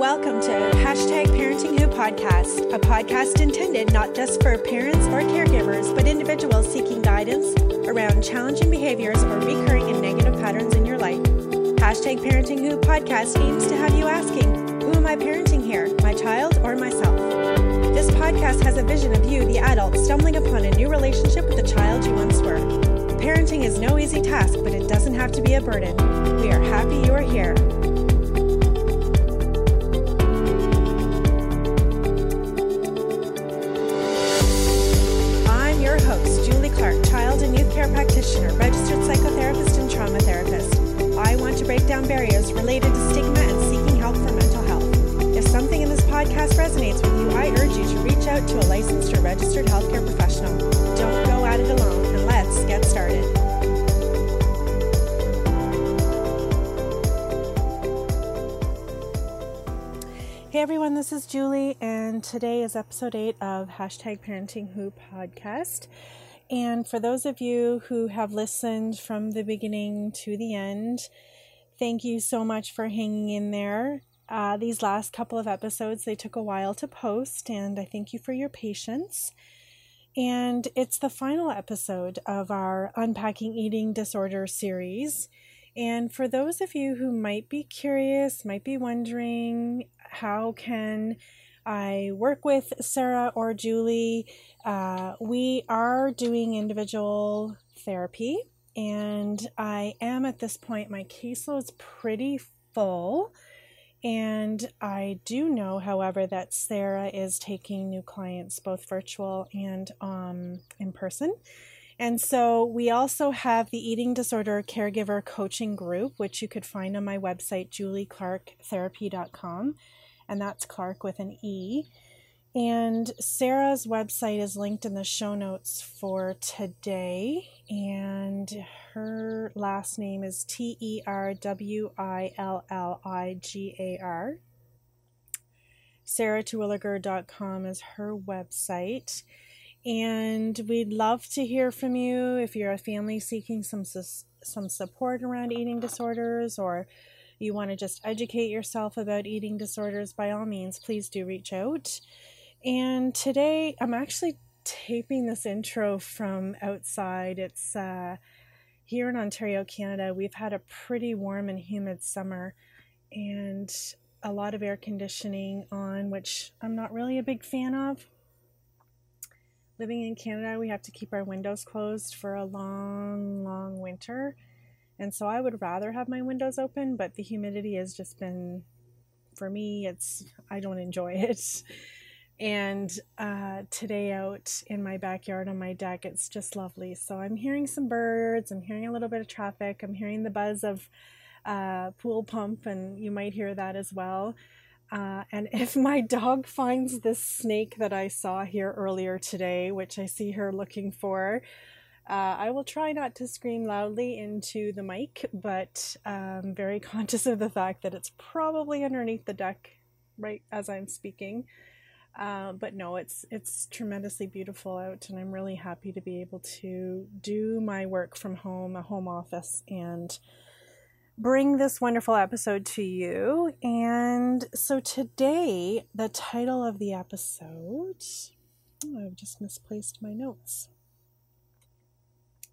Welcome to hashtag Parenting Who podcast, a podcast intended not just for parents or caregivers, but individuals seeking guidance around challenging behaviors or recurring and negative patterns in your life. Hashtag Parenting Who podcast aims to have you asking, Who am I parenting here, my child or myself? This podcast has a vision of you, the adult, stumbling upon a new relationship with the child you once were. Parenting is no easy task, but it doesn't have to be a burden. We are happy you are here. Practitioner, registered psychotherapist, and trauma therapist. I want to break down barriers related to stigma and seeking help for mental health. If something in this podcast resonates with you, I urge you to reach out to a licensed or registered healthcare professional. Don't go at it alone, and let's get started. Hey everyone, this is Julie, and today is episode 8 of Hashtag Parenting Who podcast. And for those of you who have listened from the beginning to the end, thank you so much for hanging in there. Uh, these last couple of episodes, they took a while to post, and I thank you for your patience. And it's the final episode of our Unpacking Eating Disorder series. And for those of you who might be curious, might be wondering, how can I work with Sarah or Julie? Uh, we are doing individual therapy, and I am at this point, my caseload is pretty full. And I do know, however, that Sarah is taking new clients, both virtual and um, in person. And so we also have the Eating Disorder Caregiver Coaching Group, which you could find on my website, julieclarketherapy.com. And that's Clark with an E. And Sarah's website is linked in the show notes for today. And her last name is T E R W I L L I G A R. SarahTerwilliger.com is her website. And we'd love to hear from you if you're a family seeking some some support around eating disorders or you want to just educate yourself about eating disorders, by all means, please do reach out. And today I'm actually taping this intro from outside. It's uh, here in Ontario, Canada. We've had a pretty warm and humid summer and a lot of air conditioning on, which I'm not really a big fan of living in Canada, we have to keep our windows closed for a long, long winter. And so I would rather have my windows open, but the humidity has just been, for me, it's, I don't enjoy it. And uh, today out in my backyard on my deck, it's just lovely. So I'm hearing some birds, I'm hearing a little bit of traffic, I'm hearing the buzz of uh, pool pump, and you might hear that as well. Uh, and if my dog finds this snake that I saw here earlier today, which I see her looking for, uh, I will try not to scream loudly into the mic, but I'm um, very conscious of the fact that it's probably underneath the deck right as I'm speaking. Uh, but no, it's it's tremendously beautiful out, and I'm really happy to be able to do my work from home, a home office, and bring this wonderful episode to you. And so today, the title of the episode, oh, I've just misplaced my notes.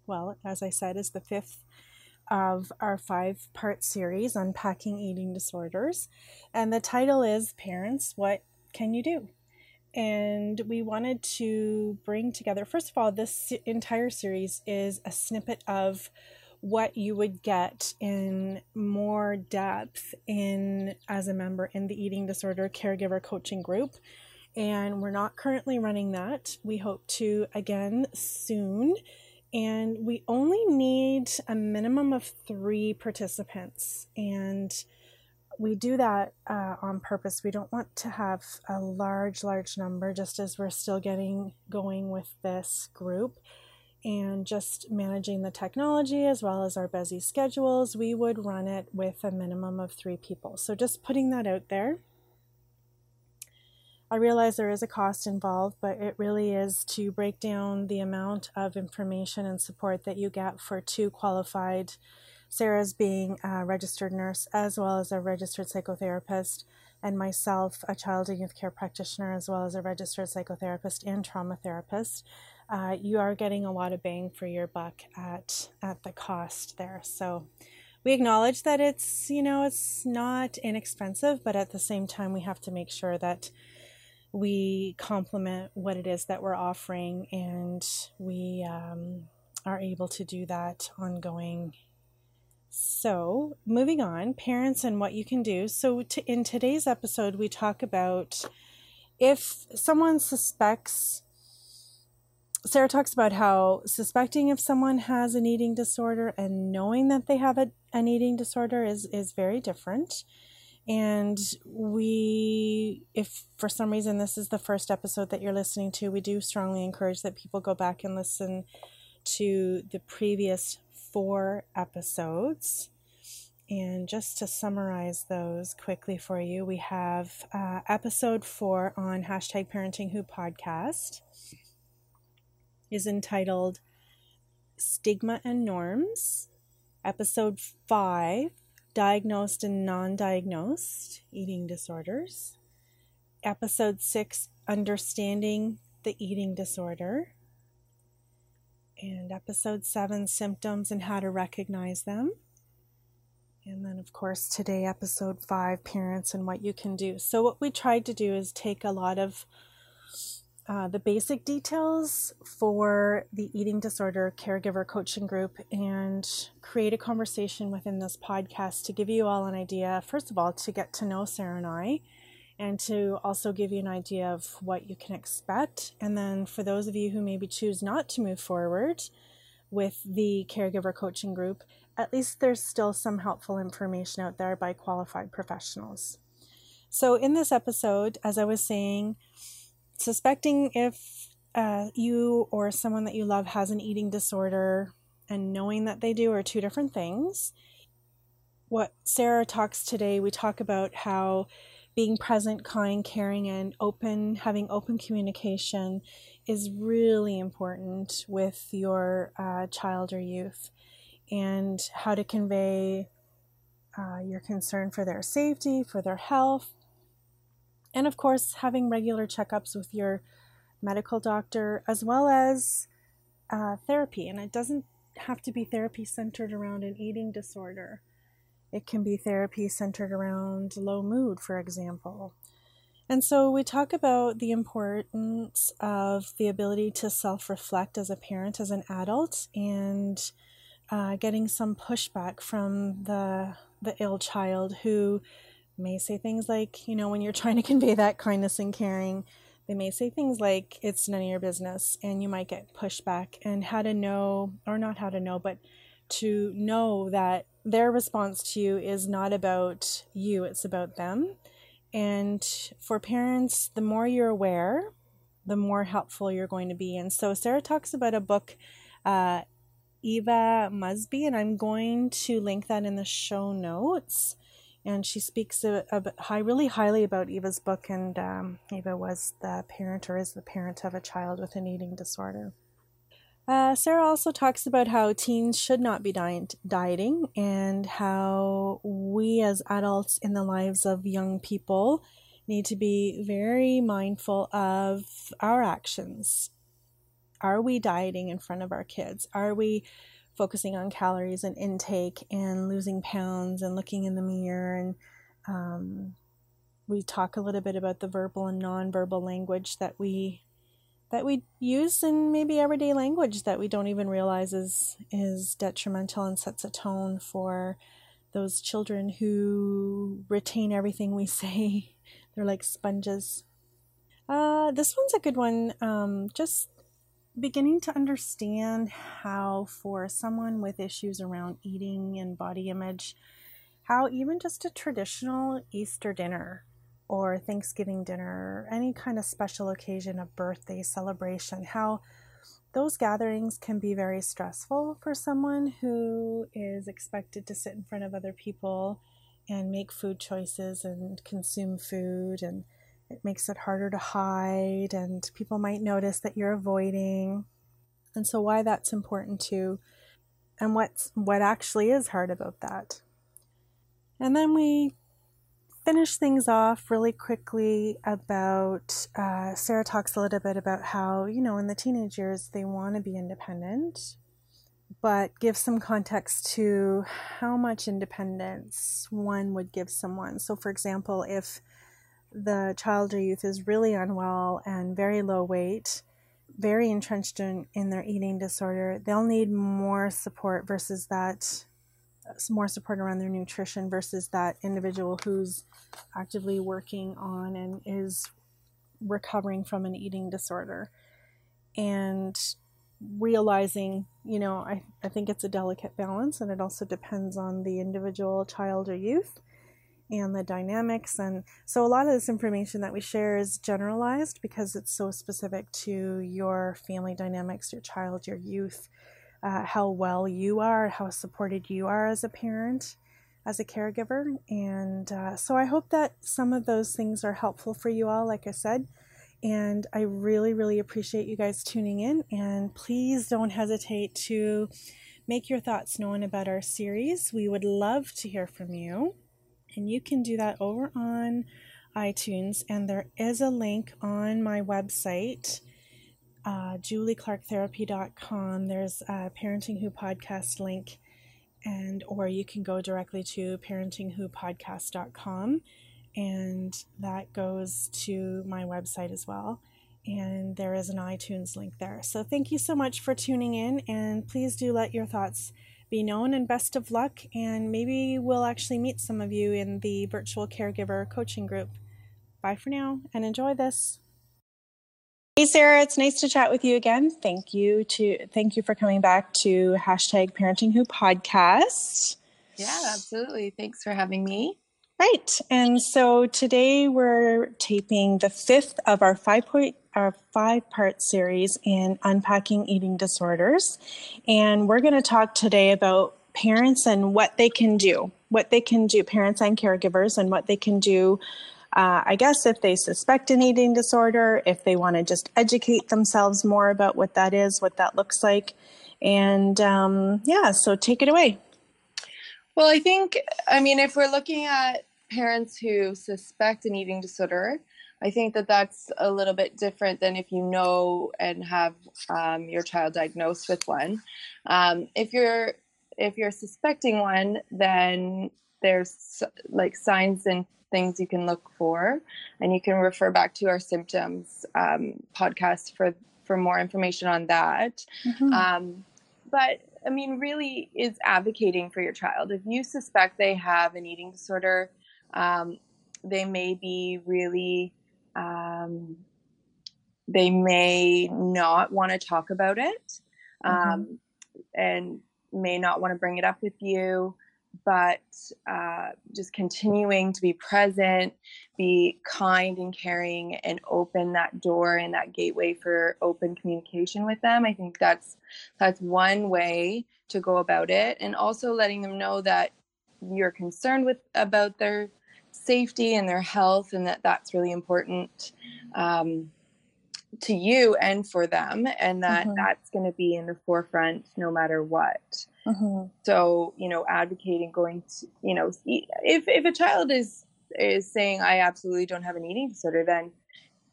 Well, as I said, is the fifth of our five part series, Unpacking Eating Disorders. And the title is Parents, What Can You Do? And we wanted to bring together, first of all, this entire series is a snippet of what you would get in more depth in as a member in the eating disorder caregiver coaching group and we're not currently running that we hope to again soon and we only need a minimum of three participants and we do that uh, on purpose we don't want to have a large large number just as we're still getting going with this group and just managing the technology as well as our busy schedules, we would run it with a minimum of three people. So just putting that out there. I realize there is a cost involved, but it really is to break down the amount of information and support that you get for two qualified Sarah's being a registered nurse as well as a registered psychotherapist, and myself, a child and youth care practitioner, as well as a registered psychotherapist and trauma therapist. Uh, you are getting a lot of bang for your buck at at the cost there. So we acknowledge that it's you know it's not inexpensive, but at the same time we have to make sure that we complement what it is that we're offering and we um, are able to do that ongoing. So, moving on, parents and what you can do. So, to, in today's episode, we talk about if someone suspects, Sarah talks about how suspecting if someone has an eating disorder and knowing that they have a, an eating disorder is, is very different. And we, if for some reason this is the first episode that you're listening to, we do strongly encourage that people go back and listen to the previous four episodes. And just to summarize those quickly for you, we have uh, episode four on hashtag parenting who podcast is entitled Stigma and Norms. Episode five diagnosed and non diagnosed eating disorders. Episode 6 Understanding the Eating Disorder. And episode 7 Symptoms and How to Recognize Them. And then, of course, today, episode 5 Parents and What You Can Do. So, what we tried to do is take a lot of uh, the basic details for the eating disorder caregiver coaching group and create a conversation within this podcast to give you all an idea, first of all, to get to know Sarah and I, and to also give you an idea of what you can expect. And then for those of you who maybe choose not to move forward with the caregiver coaching group, at least there's still some helpful information out there by qualified professionals. So, in this episode, as I was saying, suspecting if uh, you or someone that you love has an eating disorder and knowing that they do are two different things. What Sarah talks today, we talk about how being present, kind, caring, and open, having open communication is really important with your uh, child or youth, and how to convey uh, your concern for their safety, for their health, and of course, having regular checkups with your medical doctor as well as uh, therapy. And it doesn't have to be therapy centered around an eating disorder, it can be therapy centered around low mood, for example. And so we talk about the importance of the ability to self reflect as a parent, as an adult, and uh, getting some pushback from the the ill child who may say things like, you know, when you're trying to convey that kindness and caring, they may say things like, it's none of your business, and you might get pushback. And how to know, or not how to know, but to know that their response to you is not about you, it's about them. And for parents, the more you're aware, the more helpful you're going to be. And so Sarah talks about a book, uh, Eva Musby, and I'm going to link that in the show notes and she speaks a, a high, really highly about Eva's book. And um, Eva was the parent or is the parent of a child with an eating disorder. Uh, Sarah also talks about how teens should not be diet- dieting and how we as adults in the lives of young people need to be very mindful of our actions. Are we dieting in front of our kids? Are we focusing on calories and intake and losing pounds and looking in the mirror and um, we talk a little bit about the verbal and nonverbal language that we that we use in maybe everyday language that we don't even realize is is detrimental and sets a tone for those children who retain everything we say. They're like sponges. Uh, this one's a good one. Um, just beginning to understand how, for someone with issues around eating and body image, how even just a traditional Easter dinner or Thanksgiving dinner, or any kind of special occasion of birthday celebration, how those gatherings can be very stressful for someone who is expected to sit in front of other people and make food choices and consume food and it makes it harder to hide, and people might notice that you're avoiding. And so, why that's important too, and what's what actually is hard about that. And then we finish things off really quickly about uh, Sarah talks a little bit about how, you know, in the teenage years they want to be independent, but give some context to how much independence one would give someone. So, for example, if the child or youth is really unwell and very low weight, very entrenched in, in their eating disorder, they'll need more support versus that more support around their nutrition versus that individual who's actively working on and is recovering from an eating disorder. And realizing you know I, I think it's a delicate balance and it also depends on the individual child or youth and the dynamics and so a lot of this information that we share is generalized because it's so specific to your family dynamics your child your youth uh, how well you are, how supported you are as a parent, as a caregiver. And uh, so I hope that some of those things are helpful for you all, like I said. And I really, really appreciate you guys tuning in. And please don't hesitate to make your thoughts known about our series. We would love to hear from you. And you can do that over on iTunes. And there is a link on my website uh, julieclarketherapy.com. There's a Parenting Who podcast link, and or you can go directly to parentingwhopodcast.com, and that goes to my website as well. And there is an iTunes link there. So thank you so much for tuning in, and please do let your thoughts be known and best of luck. And maybe we'll actually meet some of you in the virtual caregiver coaching group. Bye for now and enjoy this. Hey Sarah, it's nice to chat with you again. Thank you to thank you for coming back to hashtag Parenting Who podcast. Yeah, absolutely. Thanks for having me. Right, and so today we're taping the fifth of our five point our five part series in unpacking eating disorders, and we're going to talk today about parents and what they can do, what they can do, parents and caregivers, and what they can do uh, I guess if they suspect an eating disorder, if they want to just educate themselves more about what that is, what that looks like. And um, yeah, so take it away. Well, I think, I mean, if we're looking at parents who suspect an eating disorder, I think that that's a little bit different than if you know and have um, your child diagnosed with one. Um, if you're if you're suspecting one, then there's like signs and things you can look for, and you can refer back to our symptoms um, podcast for for more information on that. Mm-hmm. Um, but I mean, really, is advocating for your child. If you suspect they have an eating disorder, um, they may be really, um, they may not want to talk about it, mm-hmm. Um, and may not want to bring it up with you but uh, just continuing to be present, be kind and caring, and open that door and that gateway for open communication with them. I think that's that's one way to go about it, and also letting them know that you're concerned with about their safety and their health, and that that's really important. Um, to you and for them and that mm-hmm. that's going to be in the forefront no matter what mm-hmm. so you know advocating going to you know if if a child is is saying i absolutely don't have an eating disorder then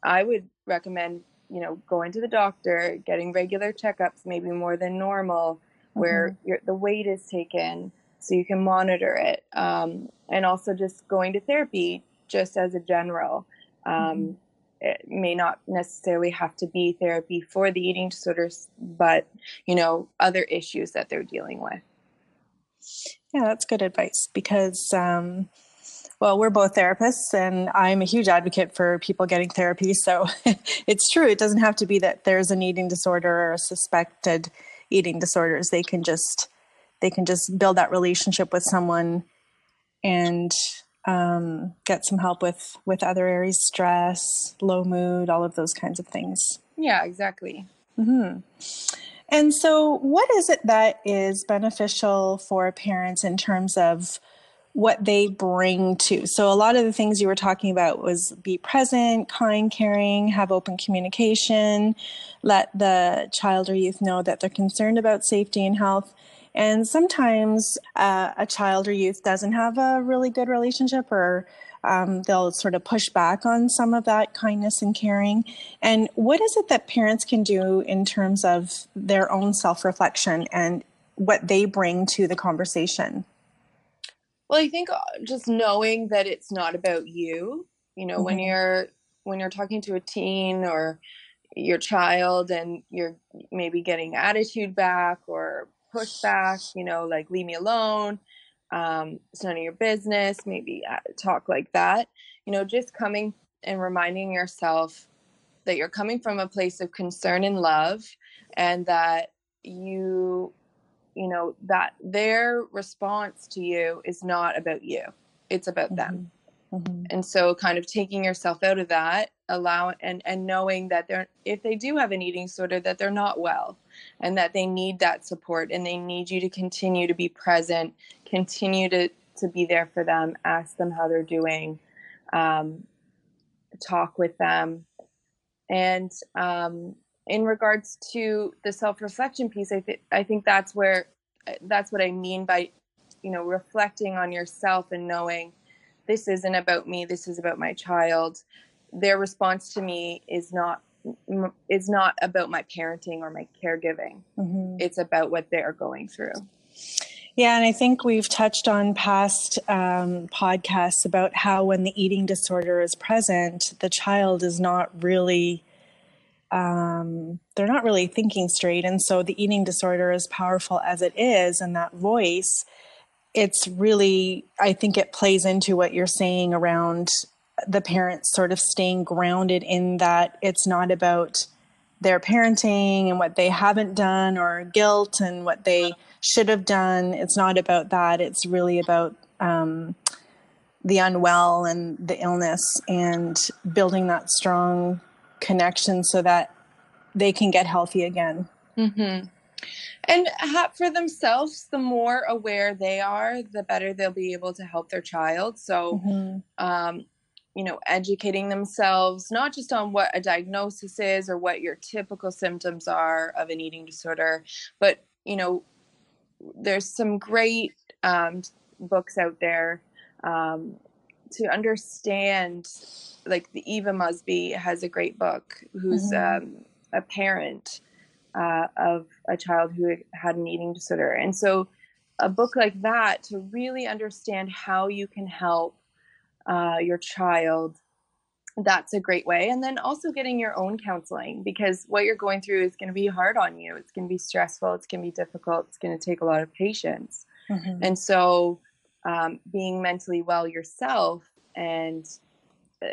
i would recommend you know going to the doctor getting regular checkups maybe more than normal mm-hmm. where your, the weight is taken so you can monitor it um, and also just going to therapy just as a general um, mm-hmm it may not necessarily have to be therapy for the eating disorders, but you know, other issues that they're dealing with. Yeah, that's good advice because, um, well, we're both therapists, and I'm a huge advocate for people getting therapy. So it's true; it doesn't have to be that there's an eating disorder or a suspected eating disorders. They can just they can just build that relationship with someone and um, get some help with with other areas, stress, low mood, all of those kinds of things. Yeah, exactly. Mm-hmm. And so, what is it that is beneficial for parents in terms of what they bring to? So, a lot of the things you were talking about was be present, kind, caring, have open communication, let the child or youth know that they're concerned about safety and health. And sometimes uh, a child or youth doesn't have a really good relationship or um, they'll sort of push back on some of that kindness and caring. And what is it that parents can do in terms of their own self reflection and what they bring to the conversation? Well, I think uh, just knowing that it's not about you, you know, mm-hmm. when you're when you're talking to a teen or your child and you're maybe getting attitude back or pushback, you know, like leave me alone, um, it's none of your business, maybe uh, talk like that. You know, just coming and reminding yourself that you're coming from a place of concern and love and that you you know that their response to you is not about you it's about mm-hmm. them mm-hmm. and so kind of taking yourself out of that allow and and knowing that they're if they do have an eating disorder that they're not well and that they need that support and they need you to continue to be present continue to to be there for them ask them how they're doing um, talk with them and um, in regards to the self-reflection piece i think i think that's where that's what i mean by you know reflecting on yourself and knowing this isn't about me this is about my child. Their response to me is not is not about my parenting or my caregiving. Mm-hmm. it's about what they're going through. Yeah and i think we've touched on past um, podcasts about how when the eating disorder is present the child is not really um, they're not really thinking straight. And so the eating disorder as powerful as it is and that voice it's really i think it plays into what you're saying around the parents sort of staying grounded in that it's not about their parenting and what they haven't done or guilt and what they should have done. It's not about that. It's really about um, the unwell and the illness and building that strong connection so that they can get healthy again. Mm-hmm. And for themselves, the more aware they are, the better they'll be able to help their child. So, mm-hmm. um, you know, educating themselves, not just on what a diagnosis is or what your typical symptoms are of an eating disorder, but, you know, there's some great um, books out there um, to understand. Like the Eva Musby has a great book, who's mm-hmm. um, a parent uh, of a child who had an eating disorder. And so, a book like that to really understand how you can help uh, your child, that's a great way. And then also getting your own counseling because what you're going through is going to be hard on you. It's going to be stressful. It's going to be difficult. It's going to take a lot of patience. Mm-hmm. And so, um, being mentally well yourself and uh,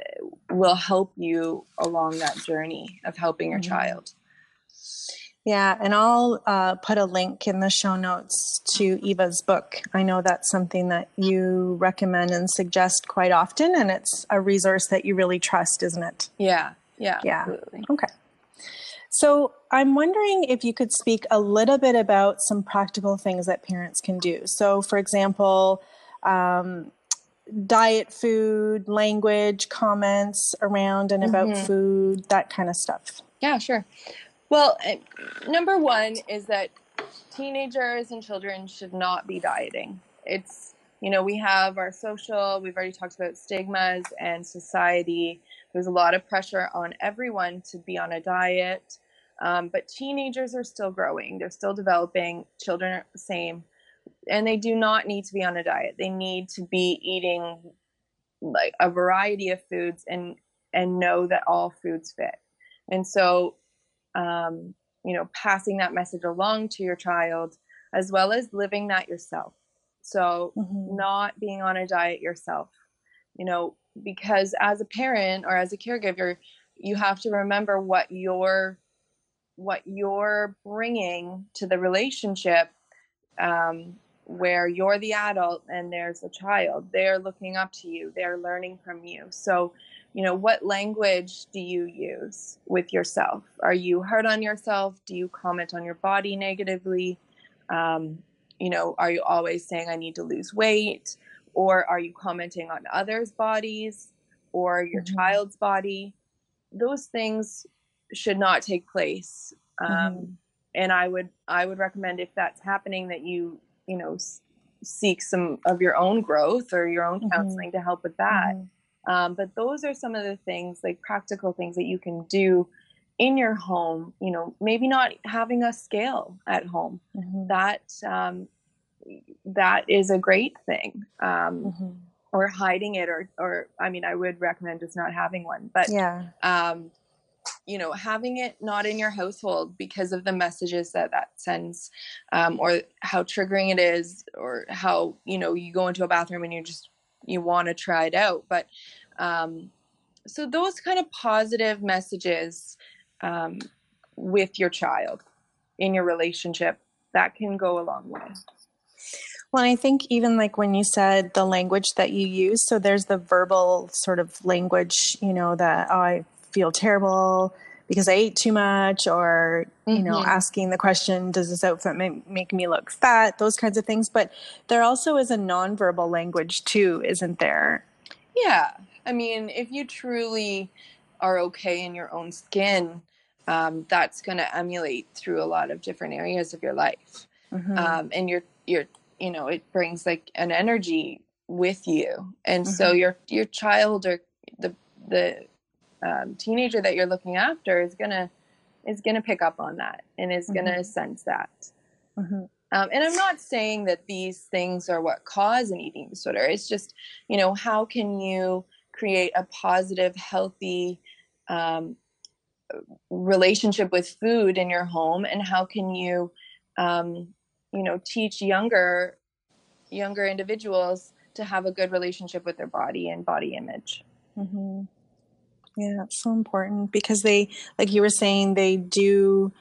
will help you along that journey of helping your mm-hmm. child. Yeah, and I'll uh, put a link in the show notes to Eva's book. I know that's something that you recommend and suggest quite often, and it's a resource that you really trust, isn't it? Yeah, yeah, yeah. Absolutely. Okay. So I'm wondering if you could speak a little bit about some practical things that parents can do. So, for example, um, diet food, language, comments around and about mm-hmm. food, that kind of stuff. Yeah, sure. Well, eh, number one is that teenagers and children should not be dieting. It's, you know, we have our social, we've already talked about stigmas and society. There's a lot of pressure on everyone to be on a diet. Um, but teenagers are still growing, they're still developing, children are the same. And they do not need to be on a diet. They need to be eating like a variety of foods and and know that all foods fit. And so um, you know, passing that message along to your child, as well as living that yourself. So, mm-hmm. not being on a diet yourself, you know, because as a parent or as a caregiver, you have to remember what you're what you're bringing to the relationship um, where you're the adult and there's a child they're looking up to you they're learning from you so you know what language do you use with yourself are you hard on yourself do you comment on your body negatively um, you know are you always saying i need to lose weight or are you commenting on others bodies or your mm-hmm. child's body those things should not take place um, mm-hmm. and I would I would recommend if that's happening that you you know s- seek some of your own growth or your own Mhm. counseling to help with that. Um, but those are some of the things, like practical things that you can do in your home. You know, maybe not having a scale at home. Mhm. That um, that is a great thing. Um, Mhm. or hiding it, or or I mean, I would recommend just not having one. But Yeah. um, you know, having it not in your household because of the messages that that sends, um, or how triggering it is, or how you know you go into a bathroom and you're just you want to try it out. But um, so those kind of positive messages um, with your child in your relationship that can go a long way. Well, I think even like when you said the language that you use, so there's the verbal sort of language, you know, that oh, I feel terrible because I ate too much, or, you know, Mhm. asking the question, does this outfit make, make me look fat? Those kinds of things. But there also is a nonverbal language too, isn't there? Yeah. I mean, if you truly are okay in your own skin, um, that's going to emulate through a lot of different areas of your life. Mhm. Um, and you're, you're, you know, it brings like an energy with you. And so your, your child or the, the, um, teenager that you're looking after is to, is to pick up on that and is to Mhm. sense that. Mhm. Um, and I'm not saying that these things are what cause an eating disorder. It's just, you know, how can you create a positive, healthy um, relationship with food in your home, and how can you, um, you know, teach younger younger individuals to have a good relationship with their body and body image. hmm Yeah, it's so important because they, like you were saying, they do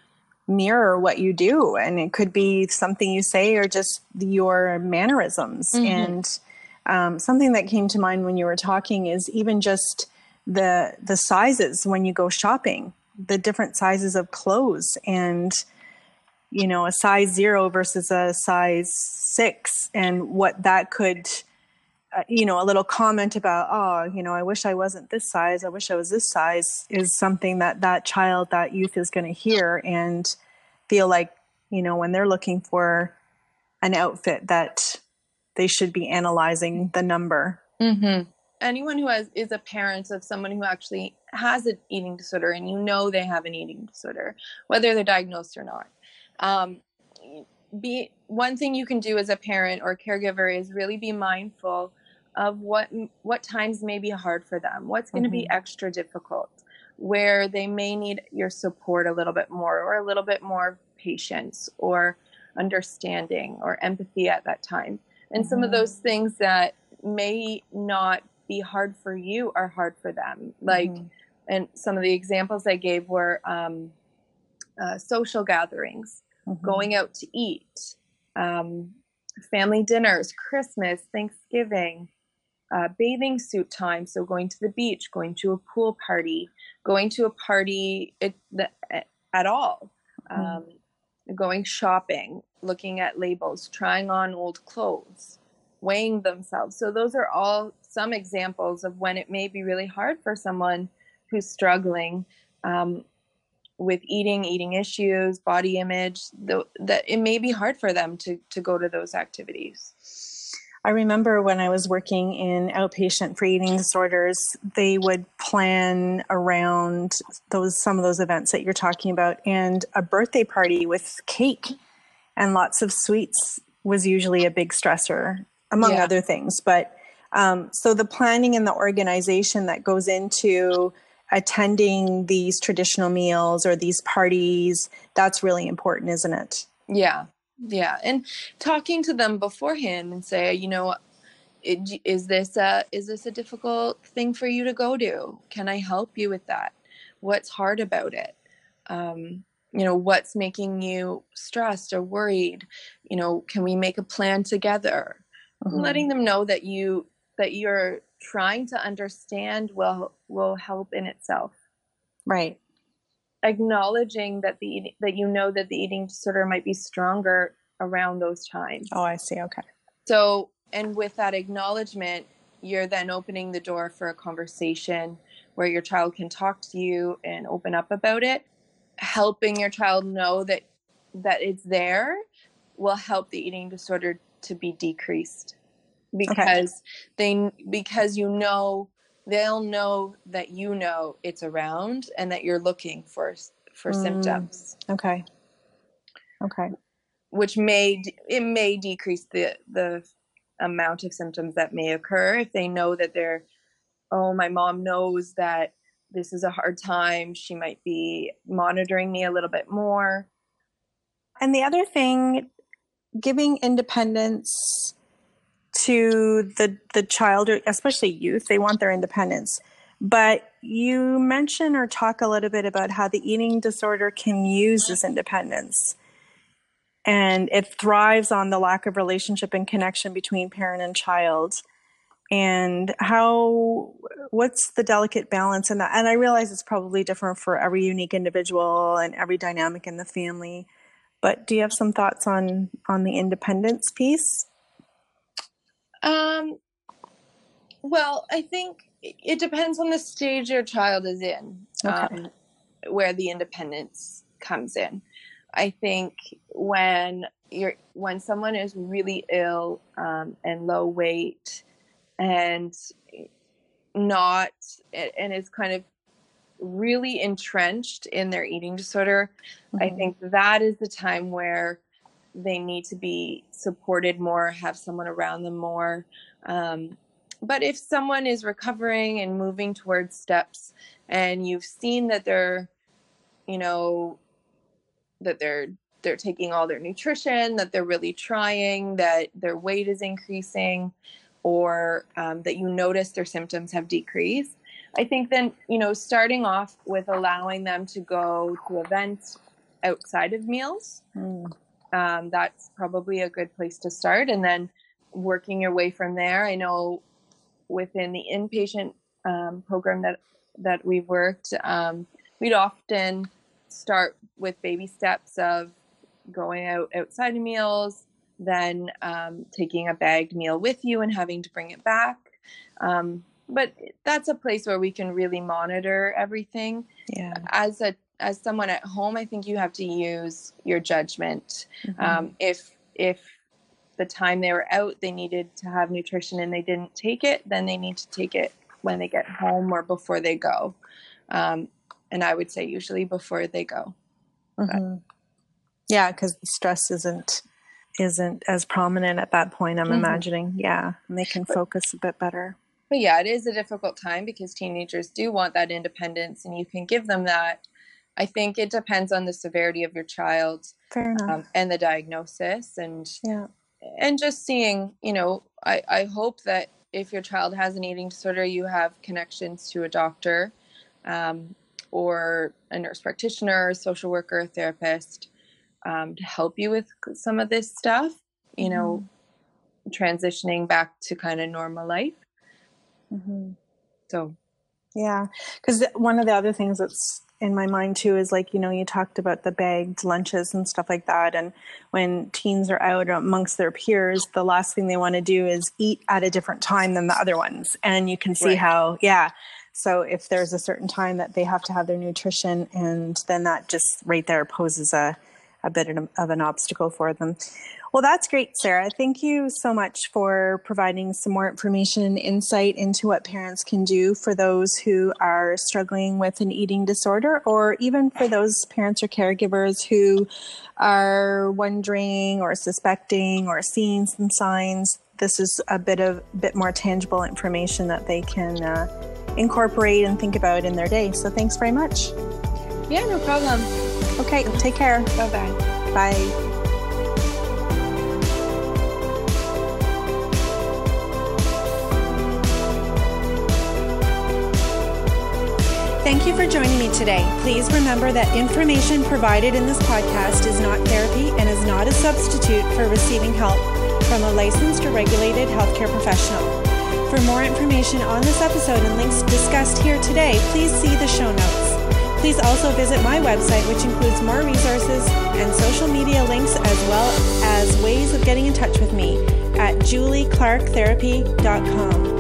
mirror what you do, and it could be something you say or just your mannerisms. Mhm. And um, something that came to mind when you were talking is even just the the sizes when you go shopping, the different sizes of clothes, and you know, a size zero versus a size six, and what that could uh, you know, a little comment about, oh, you know, I wish I wasn't this size. I wish I was this size is something that that child, that youth is going to hear and feel like, you know, when they're looking for an outfit that they should be analyzing the number. Mm-hmm. Anyone who has is a parent of someone who actually has an eating disorder, and you know they have an eating disorder, whether they're diagnosed or not. Um, be one thing you can do as a parent or caregiver is really be mindful of what what times may be hard for them, what's going to be extra difficult, where they may need your support a little bit more, or a little bit more patience, or understanding, or empathy at that time. And some of Mhm. those things that may not be hard for you are hard for them. Like, Mhm. and some of the examples I gave were um, uh, social gatherings, Mhm. going out to eat, um, family dinners, Christmas, Thanksgiving, uh, bathing suit time. So going to the beach, going to a pool party, going to a party at, the, at all, um, going shopping, looking at labels, trying on old clothes, weighing themselves. So those are all some examples of when it may be really hard for someone who's struggling um, with eating, eating issues, body image. Th- that it may be hard for them to to go to those activities. I remember when I was working in outpatient for eating disorders, they would plan around those some of those events that you're talking about, and a birthday party with cake and lots of sweets was usually a big stressor, among Yeah. other things. But um, so the planning and the organization that goes into attending these traditional meals or these parties that's really important isn't it Yeah, yeah, and talking to them beforehand and say, you know, is this a is this a difficult thing for you to go to? Can I help you with that? What's hard about it? Um, you know, what's making you stressed or worried? You know, can we make a plan together? Mhm. Letting them know that you that you're trying to understand will will help in itself. right Acknowledging that the that you know that the eating disorder might be stronger around those times. oh i see okay So, and with that acknowledgement, you're then opening the door for a conversation where your child can talk to you and open up about it, helping your child know that that it's there will help the eating disorder to be decreased because okay. they because you know they'll know that you know it's around and that you're looking for for mm. symptoms. Okay. Okay. Which may it may decrease the the amount of symptoms that may occur if they know that they're oh my mom knows that this is a hard time. She might be monitoring me a little bit more. And the other thing giving independence to the the child especially youth they want their independence. But you mention or talk a little bit about how the eating disorder can use this independence. And it thrives on the lack of relationship and connection between parent and child. And how what's the delicate balance in that? And i realize it's probably different for every unique individual and every dynamic in the family. But do you have some thoughts on on the independence piece um well i think it depends on the stage your child is in okay. um, where the independence comes in I think when you're when someone is really ill um, and low weight and not and is kind of really entrenched in their eating disorder, mm-hmm. I think that is the time where they need to be supported more, have someone around them more. Um, but if someone is recovering and moving towards steps and you've seen that they're, you know, that they're they're taking all their nutrition, that they're really trying, that their weight is increasing, or um, that you notice their symptoms have decreased. I think then, you know, starting off with allowing them to go to events outside of meals, mm. Um, that's probably a good place to start. And then working your way from there. I know within the inpatient um, program that, that we've worked, um, we'd often start with baby steps of going out outside of meals, then um, taking a bagged meal with you and having to bring it back. Um, but that's a place where we can really monitor everything. Yeah. As a as someone at home, I think you have to use your judgment. Mm-hmm. Um, if if the time they were out, they needed to have nutrition and they didn't take it, then they need to take it when they get home or before they go. Um, and I would say usually before they go. Mm-hmm. Yeah, because the stress isn't isn't as prominent at that point. I'm mm-hmm. imagining. Yeah, and they can focus a bit better. But yeah, it is a difficult time because teenagers do want that independence, and you can give them that. I think it depends on the severity of your child um, and the diagnosis, and yeah, and just seeing. You know, I I hope that if your child has an eating disorder, you have connections to a doctor. Um, or a nurse practitioner, social worker, therapist um, to help you with some of this stuff, you know, mm-hmm. transitioning back to kind of normal life. Mm-hmm. So, yeah, because one of the other things that's in my mind too is like you know you talked about the bagged lunches and stuff like that and when teens are out amongst their peers the last thing they want to do is eat at a different time than the other ones and you can see right. how yeah so if there's a certain time that they have to have their nutrition, and then that just right there poses a, a bit of an obstacle for them. Well, that's great, Sarah. Thank you so much for providing some more information and insight into what parents can do for those who are struggling with an eating disorder, or even for those parents or caregivers who are wondering or suspecting or seeing some signs. This is a bit of bit more tangible information that they can uh, incorporate and think about in their day. So thanks very much. Yeah, no problem. Okay, take care. Bye bye. Bye. Thank you for joining me today. Please remember that information provided in this podcast is not therapy and is not a substitute for receiving help from a licensed or regulated healthcare professional. For more information on this episode and links discussed here today, please see the show notes. Please also visit my website, which includes more resources and social media links, as well as ways of getting in touch with me at julieclarketherapy.com.